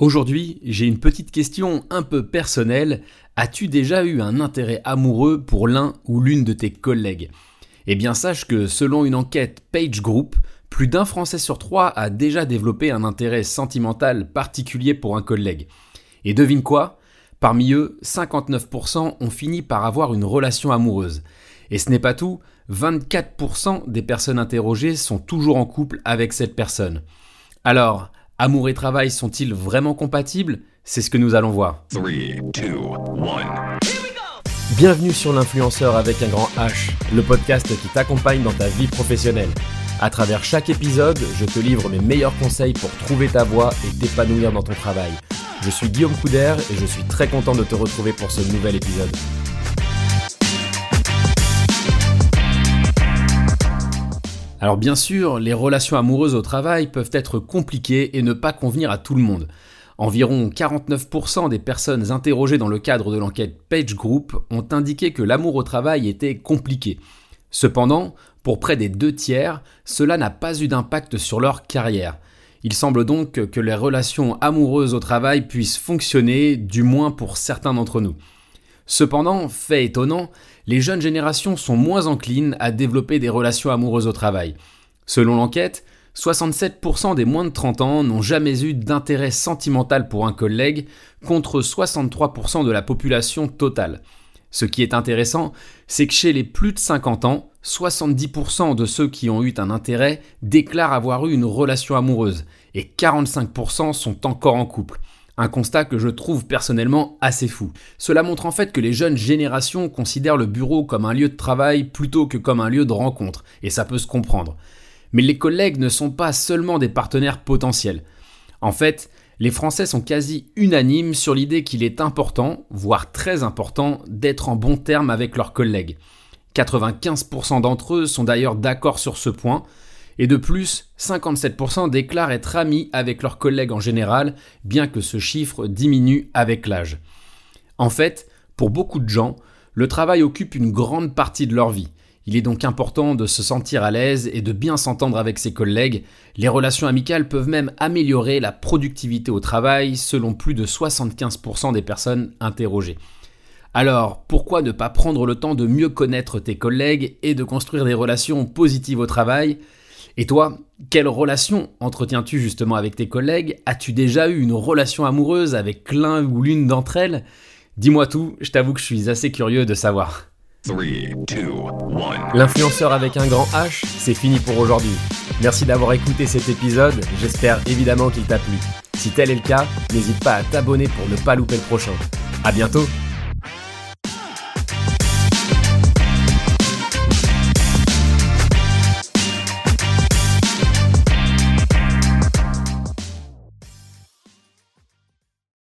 Aujourd'hui, j'ai une petite question un peu personnelle. As-tu déjà eu un intérêt amoureux pour l'un ou l'une de tes collègues? Eh bien sache que selon une enquête Page Group, plus d'un Français sur trois a déjà développé un intérêt sentimental particulier pour un collègue. Et devine quoi? Parmi eux, 59% ont fini par avoir une relation amoureuse. Et ce n'est pas tout, 24% des personnes interrogées sont toujours en couple avec cette personne. Alors, Amour et travail sont-ils vraiment compatibles? C'est ce que nous allons voir. Bienvenue sur l'influenceur avec un grand H, le podcast qui t'accompagne dans ta vie professionnelle. À travers chaque épisode, je te livre mes meilleurs conseils pour trouver ta voie et t'épanouir dans ton travail. Je suis Guillaume Couder et je suis très content de te retrouver pour ce nouvel épisode. Alors bien sûr, les relations amoureuses au travail peuvent être compliquées et ne pas convenir à tout le monde. Environ 49% des personnes interrogées dans le cadre de l'enquête Page Group ont indiqué que l'amour au travail était compliqué. Cependant, pour près des deux tiers, cela n'a pas eu d'impact sur leur carrière. Il semble donc que les relations amoureuses au travail puissent fonctionner, du moins pour certains d'entre nous. Cependant, fait étonnant, les jeunes générations sont moins enclines à développer des relations amoureuses au travail. Selon l'enquête, 67% des moins de 30 ans n'ont jamais eu d'intérêt sentimental pour un collègue, contre 63% de la population totale. Ce qui est intéressant, c'est que chez les plus de 50 ans, 70% de ceux qui ont eu un intérêt déclarent avoir eu une relation amoureuse, et 45% sont encore en couple. Un constat que je trouve personnellement assez fou. Cela montre en fait que les jeunes générations considèrent le bureau comme un lieu de travail plutôt que comme un lieu de rencontre, et ça peut se comprendre. Mais les collègues ne sont pas seulement des partenaires potentiels. En fait, les Français sont quasi unanimes sur l'idée qu'il est important, voire très important, d'être en bon terme avec leurs collègues. 95% d'entre eux sont d'ailleurs d'accord sur ce point, et de plus, 57% déclarent être amis avec leurs collègues en général, bien que ce chiffre diminue avec l'âge. En fait, pour beaucoup de gens, le travail occupe une grande partie de leur vie. Il est donc important de se sentir à l'aise et de bien s'entendre avec ses collègues. Les relations amicales peuvent même améliorer la productivité au travail, selon plus de 75% des personnes interrogées. Alors, pourquoi ne pas prendre le temps de mieux connaître tes collègues et de construire des relations positives au travail? Et toi, quelle relation entretiens-tu justement avec tes collègues? As-tu déjà eu une relation amoureuse avec l'un ou l'une d'entre elles? Dis-moi tout, je t'avoue que je suis assez curieux de savoir. L'influenceur avec un grand H, c'est fini pour aujourd'hui. Merci d'avoir écouté cet épisode, j'espère évidemment qu'il t'a plu. Si tel est le cas, n'hésite pas à t'abonner pour ne pas louper le prochain. A bientôt